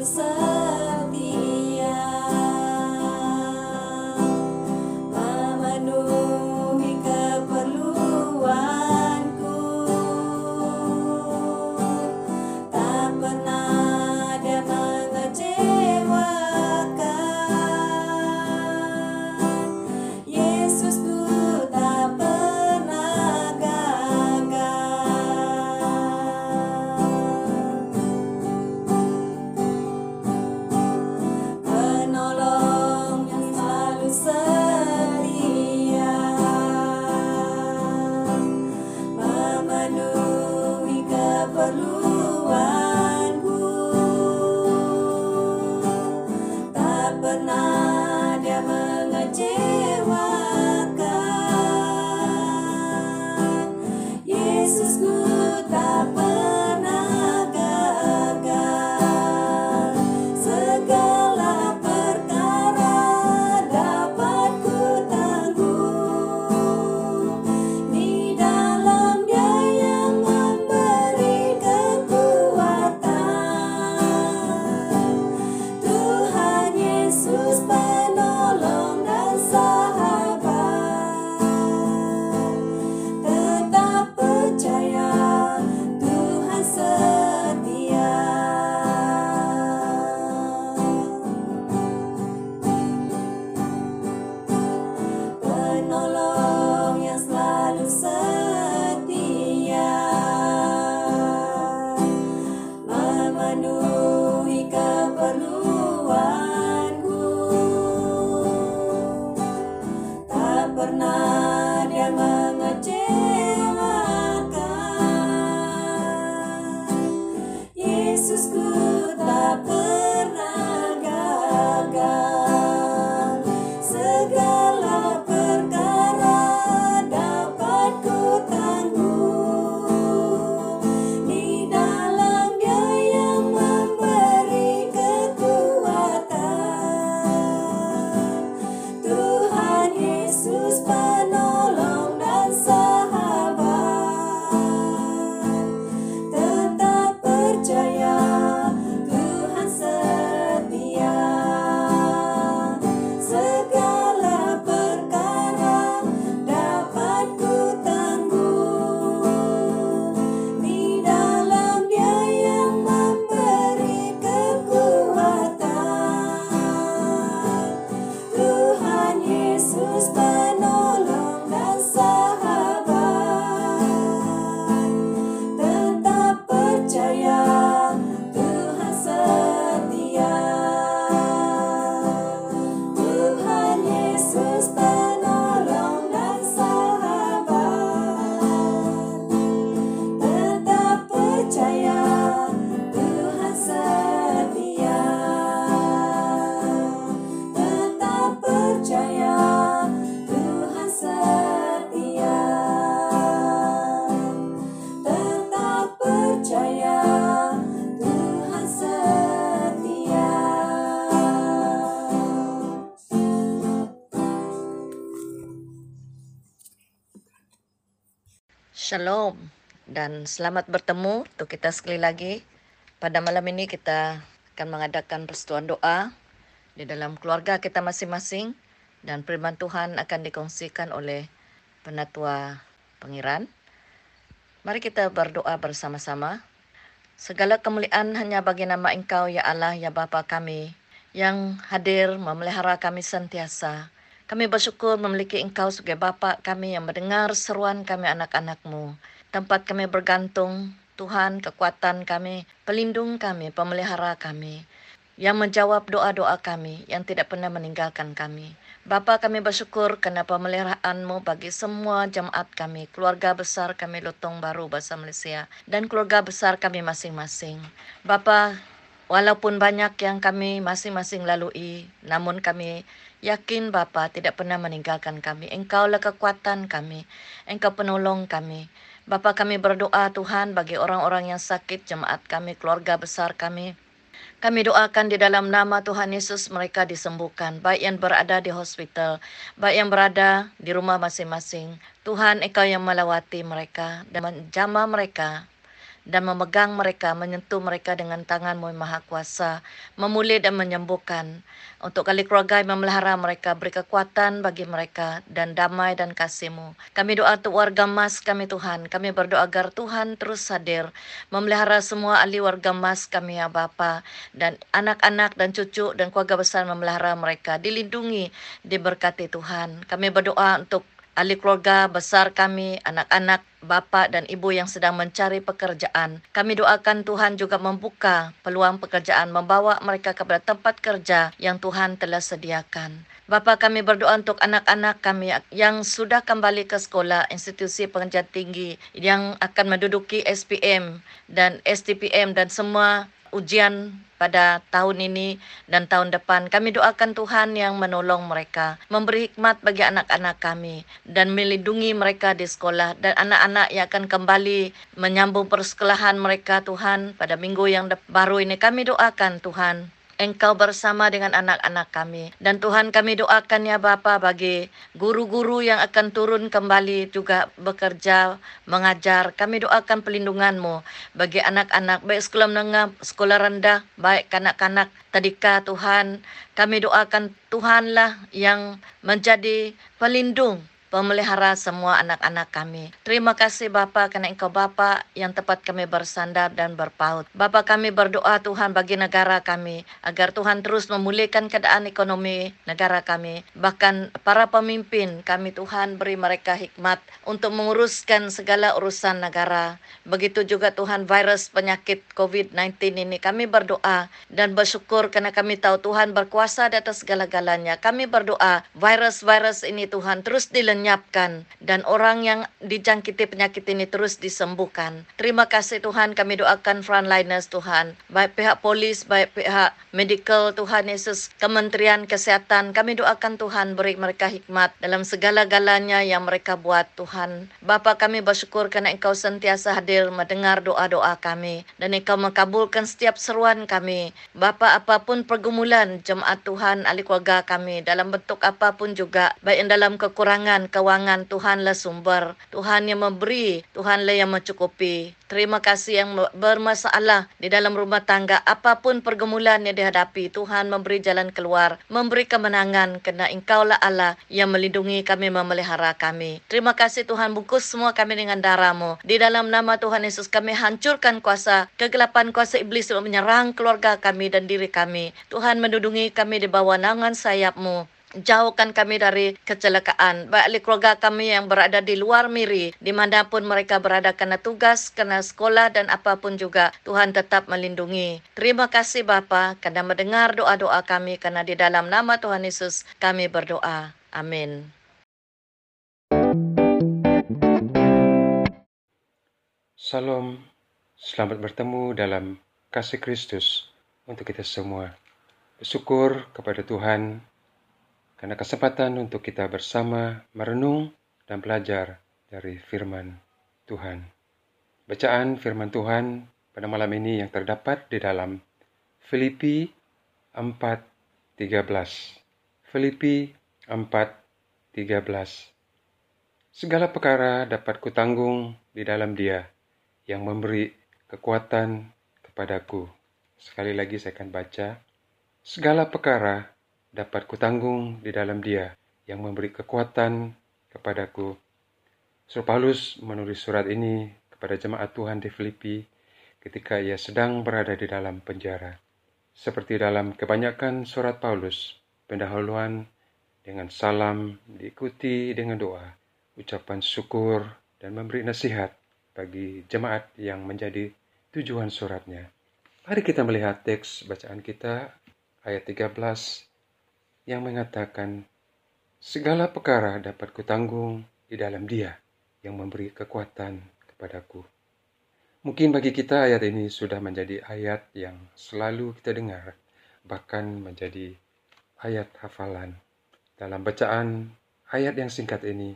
inside. Shalom dan selamat bertemu untuk kita sekali lagi. Pada malam ini kita akan mengadakan persetujuan doa di dalam keluarga kita masing-masing dan firman Tuhan akan dikongsikan oleh penatua pengiran. Mari kita berdoa bersama-sama. Segala kemuliaan hanya bagi nama Engkau ya Allah ya Bapa kami yang hadir memelihara kami sentiasa. Kami bersyukur memiliki Engkau sebagai Bapa kami yang mendengar seruan kami anak-anakmu. Tempat kami bergantung, Tuhan kekuatan kami, pelindung kami, pemelihara kami. Yang menjawab doa-doa kami, yang tidak pernah meninggalkan kami. Bapa kami bersyukur karena pemeliharaanmu bagi semua jemaat kami, keluarga besar kami Lotong Baru Bahasa Malaysia, dan keluarga besar kami masing-masing. Bapa, Walaupun banyak yang kami masing-masing lalui, namun kami yakin Bapa tidak pernah meninggalkan kami. Engkaulah kekuatan kami, Engkau penolong kami. Bapa kami berdoa Tuhan bagi orang-orang yang sakit, jemaat kami, keluarga besar kami. Kami doakan di dalam nama Tuhan Yesus mereka disembuhkan, baik yang berada di hospital, baik yang berada di rumah masing-masing. Tuhan Engkau yang melawati mereka dan menjamah mereka dan memegang mereka, menyentuh mereka dengan tanganmu yang maha kuasa, memulih dan menyembuhkan. Untuk kali keluarga yang memelihara mereka, beri kekuatan bagi mereka dan damai dan kasihmu. Kami doa untuk warga emas kami Tuhan. Kami berdoa agar Tuhan terus hadir, memelihara semua ahli warga emas kami ya Bapa dan anak-anak dan cucu dan keluarga besar memelihara mereka. Dilindungi, diberkati Tuhan. Kami berdoa untuk ahli keluarga besar kami, anak-anak, bapa dan ibu yang sedang mencari pekerjaan. Kami doakan Tuhan juga membuka peluang pekerjaan, membawa mereka kepada tempat kerja yang Tuhan telah sediakan. Bapa kami berdoa untuk anak-anak kami yang sudah kembali ke sekolah institusi pengajian tinggi yang akan menduduki SPM dan STPM dan semua ujian pada tahun ini dan tahun depan. Kami doakan Tuhan yang menolong mereka, memberi hikmat bagi anak-anak kami dan melindungi mereka di sekolah dan anak-anak yang akan kembali menyambung persekolahan mereka Tuhan pada minggu yang baru ini. Kami doakan Tuhan Engkau bersama dengan anak-anak kami. Dan Tuhan kami doakan ya Bapa bagi guru-guru yang akan turun kembali juga bekerja, mengajar. Kami doakan pelindunganmu bagi anak-anak, baik sekolah menengah, sekolah rendah, baik kanak-kanak tadika Tuhan. Kami doakan Tuhanlah yang menjadi pelindung pemelihara semua anak-anak kami. Terima kasih Bapa karena Engkau Bapa yang tepat kami bersandar dan berpaut. Bapa kami berdoa Tuhan bagi negara kami agar Tuhan terus memulihkan keadaan ekonomi negara kami. Bahkan para pemimpin kami Tuhan beri mereka hikmat untuk menguruskan segala urusan negara. Begitu juga Tuhan virus penyakit COVID-19 ini kami berdoa dan bersyukur karena kami tahu Tuhan berkuasa di atas segala-galanya. Kami berdoa virus-virus ini Tuhan terus dilenyapkan dan orang yang dijangkiti penyakit ini terus disembuhkan. Terima kasih Tuhan kami doakan frontliners Tuhan, baik pihak polis, baik pihak medical Tuhan Yesus, Kementerian Kesehatan. Kami doakan Tuhan beri mereka hikmat dalam segala-galanya yang mereka buat Tuhan. Bapa kami bersyukur karena Engkau sentiasa hadir mendengar doa-doa kami dan Engkau mengabulkan setiap seruan kami. Bapa apapun pergumulan jemaat Tuhan ahli keluarga kami dalam bentuk apapun juga baik dalam kekurangan kewangan Tuhanlah sumber. Tuhan yang memberi Tuhanlah yang mencukupi. Terima kasih yang bermasalah di dalam rumah tangga. Apapun pergumulan yang dihadapi Tuhan memberi jalan keluar memberi kemenangan kerana Engkaulah Allah yang melindungi kami memelihara kami. Terima kasih Tuhan. Bungkus semua kami dengan darahmu. Di dalam nama Tuhan Yesus kami hancurkan kuasa kegelapan kuasa iblis yang menyerang keluarga kami dan diri kami. Tuhan mendudungi kami di bawah naungan sayapmu Jauhkan kami dari kecelakaan. Baik keluarga kami yang berada di luar miri, di mana pun mereka berada kena tugas, kena sekolah dan apa pun juga. Tuhan tetap melindungi. Terima kasih Bapa karena mendengar doa-doa kami karena di dalam nama Tuhan Yesus kami berdoa. Amin. Salam, selamat bertemu dalam kasih Kristus untuk kita semua. Bersyukur kepada Tuhan karena kesempatan untuk kita bersama merenung dan belajar dari firman Tuhan. Bacaan firman Tuhan pada malam ini yang terdapat di dalam Filipi 4:13. Filipi 4:13. Segala perkara dapat kutanggung di dalam Dia yang memberi kekuatan kepadaku. Sekali lagi saya akan baca. Segala perkara dapat kutanggung di dalam dia yang memberi kekuatan kepadaku. Sur Paulus menulis surat ini kepada jemaat Tuhan di Filipi ketika ia sedang berada di dalam penjara. Seperti dalam kebanyakan surat Paulus, pendahuluan dengan salam diikuti dengan doa, ucapan syukur, dan memberi nasihat bagi jemaat yang menjadi tujuan suratnya. Mari kita melihat teks bacaan kita ayat 13 yang mengatakan, Segala perkara dapat kutanggung di dalam dia yang memberi kekuatan kepadaku. Mungkin bagi kita ayat ini sudah menjadi ayat yang selalu kita dengar, bahkan menjadi ayat hafalan. Dalam bacaan ayat yang singkat ini,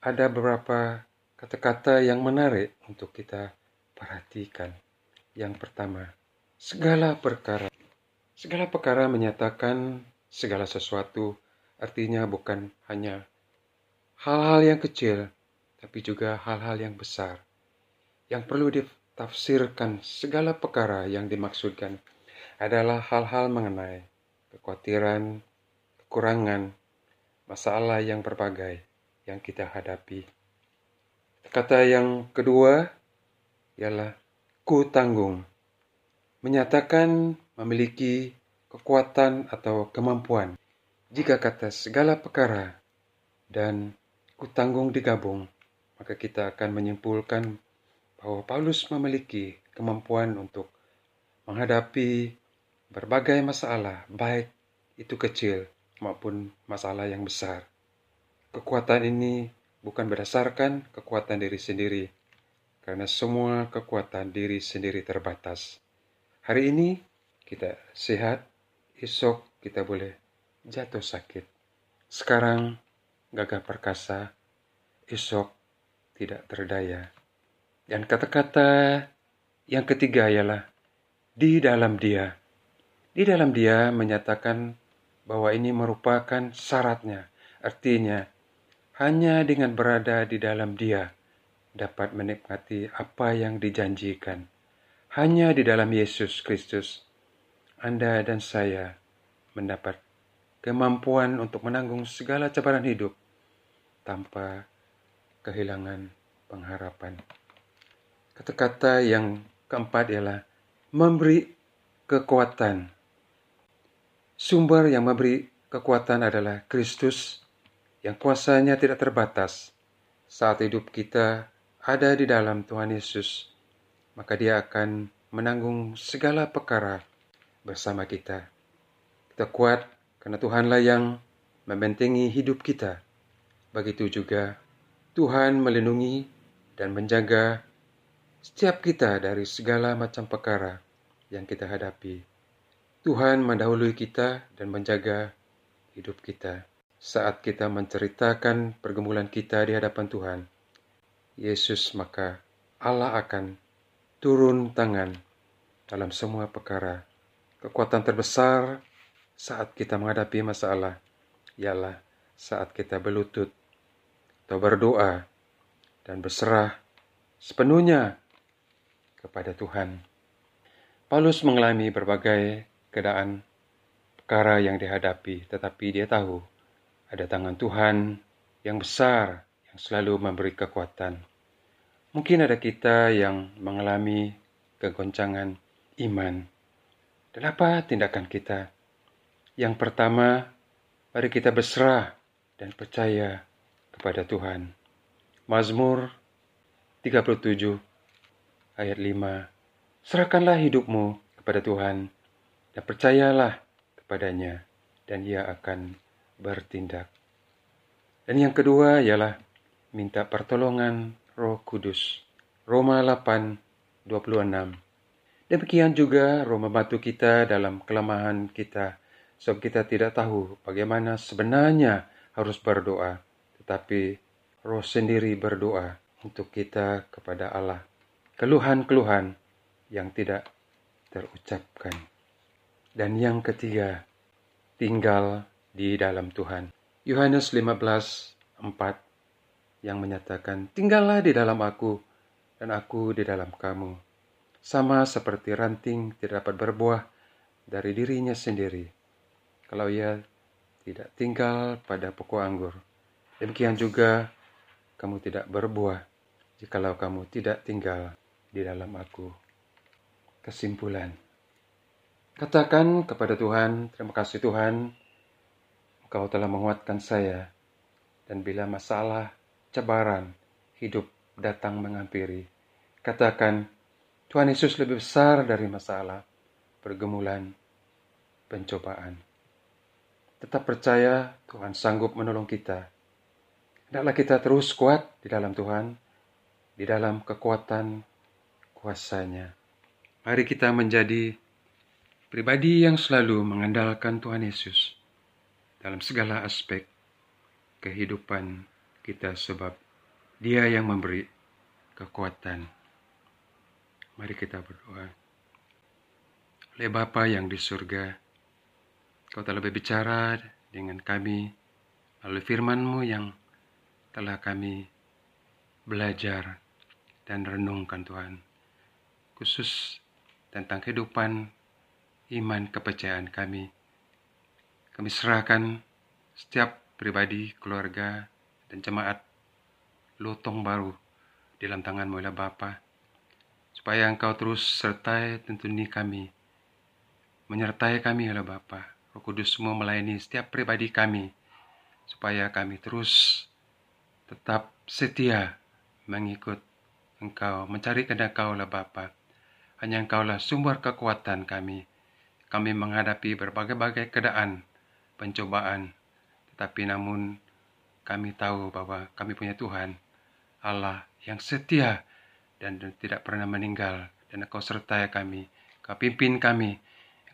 ada beberapa kata-kata yang menarik untuk kita perhatikan. Yang pertama, segala perkara. Segala perkara menyatakan segala sesuatu artinya bukan hanya hal-hal yang kecil, tapi juga hal-hal yang besar. Yang perlu ditafsirkan segala perkara yang dimaksudkan adalah hal-hal mengenai kekhawatiran, kekurangan, masalah yang berbagai yang kita hadapi. Kata yang kedua ialah ku tanggung. Menyatakan memiliki kekuatan atau kemampuan. Jika kata segala perkara dan kutanggung digabung, maka kita akan menyimpulkan bahwa Paulus memiliki kemampuan untuk menghadapi berbagai masalah, baik itu kecil maupun masalah yang besar. Kekuatan ini bukan berdasarkan kekuatan diri sendiri, karena semua kekuatan diri sendiri terbatas. Hari ini kita sehat, esok kita boleh jatuh sakit. Sekarang gagah perkasa, esok tidak terdaya. Dan kata-kata yang ketiga ialah di dalam dia. Di dalam dia menyatakan bahwa ini merupakan syaratnya. Artinya, hanya dengan berada di dalam dia dapat menikmati apa yang dijanjikan. Hanya di dalam Yesus Kristus anda dan saya mendapat kemampuan untuk menanggung segala cabaran hidup tanpa kehilangan pengharapan. Kata-kata yang keempat ialah memberi kekuatan. Sumber yang memberi kekuatan adalah Kristus yang kuasanya tidak terbatas. Saat hidup kita ada di dalam Tuhan Yesus, maka Dia akan menanggung segala perkara bersama kita. Kita kuat karena Tuhanlah yang membentengi hidup kita. Begitu juga Tuhan melindungi dan menjaga setiap kita dari segala macam perkara yang kita hadapi. Tuhan mendahului kita dan menjaga hidup kita. Saat kita menceritakan pergumulan kita di hadapan Tuhan, Yesus maka Allah akan turun tangan dalam semua perkara. Kekuatan terbesar saat kita menghadapi masalah ialah saat kita berlutut atau berdoa dan berserah sepenuhnya kepada Tuhan. Paulus mengalami berbagai keadaan perkara yang dihadapi, tetapi dia tahu ada tangan Tuhan yang besar yang selalu memberi kekuatan. Mungkin ada kita yang mengalami kegoncangan iman. Dan apa tindakan kita? Yang pertama, mari kita berserah dan percaya kepada Tuhan. Mazmur 37 ayat 5. Serahkanlah hidupmu kepada Tuhan dan percayalah kepadanya dan ia akan bertindak. Dan yang kedua ialah minta pertolongan Roh Kudus. Roma 8 26. Demikian juga Roh membantu kita dalam kelemahan kita, sebab kita tidak tahu bagaimana sebenarnya harus berdoa, tetapi Roh sendiri berdoa untuk kita kepada Allah. Keluhan-keluhan yang tidak terucapkan. Dan yang ketiga, tinggal di dalam Tuhan. Yohanes 15:4 yang menyatakan, "Tinggallah di dalam aku dan aku di dalam kamu." Sama seperti ranting tidak dapat berbuah dari dirinya sendiri kalau ia tidak tinggal pada pokok anggur. Demikian juga kamu tidak berbuah jikalau kamu tidak tinggal di dalam aku. Kesimpulan. Katakan kepada Tuhan, terima kasih Tuhan, Engkau telah menguatkan saya. Dan bila masalah, cabaran, hidup datang menghampiri, katakan, Tuhan Yesus lebih besar dari masalah, pergumulan, pencobaan. Tetap percaya Tuhan sanggup menolong kita. Hendaklah kita terus kuat di dalam Tuhan, di dalam kekuatan kuasanya. Mari kita menjadi pribadi yang selalu mengandalkan Tuhan Yesus dalam segala aspek kehidupan kita sebab dia yang memberi kekuatan. Mari kita berdoa. Oleh Bapa yang di surga, Kau telah berbicara dengan kami melalui firman-Mu yang telah kami belajar dan renungkan Tuhan. Khusus tentang kehidupan iman kepercayaan kami. Kami serahkan setiap pribadi, keluarga, dan jemaat lotong baru dalam tangan-Mu ya Bapa supaya Engkau terus sertai tuntuni kami, menyertai kami ya Bapa. Roh Kudus semua melayani setiap pribadi kami, supaya kami terus tetap setia mengikut Engkau, mencari kehendak Engkau lah Bapa. Hanya Engkau lah sumber kekuatan kami. Kami menghadapi berbagai-bagai keadaan, pencobaan, tetapi namun kami tahu bahwa kami punya Tuhan, Allah yang setia dan tidak pernah meninggal dan Engkau sertai kami, Kau pimpin kami,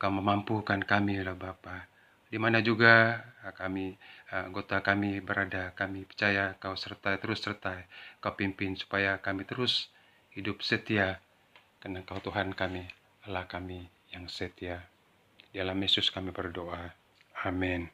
Kau memampukan kami ya Bapa. Di mana juga ah, kami ah, anggota kami berada, kami percaya Kau sertai terus sertai, Kau pimpin supaya kami terus hidup setia karena Kau Tuhan kami, Allah kami yang setia. Dalam Yesus kami berdoa. Amin.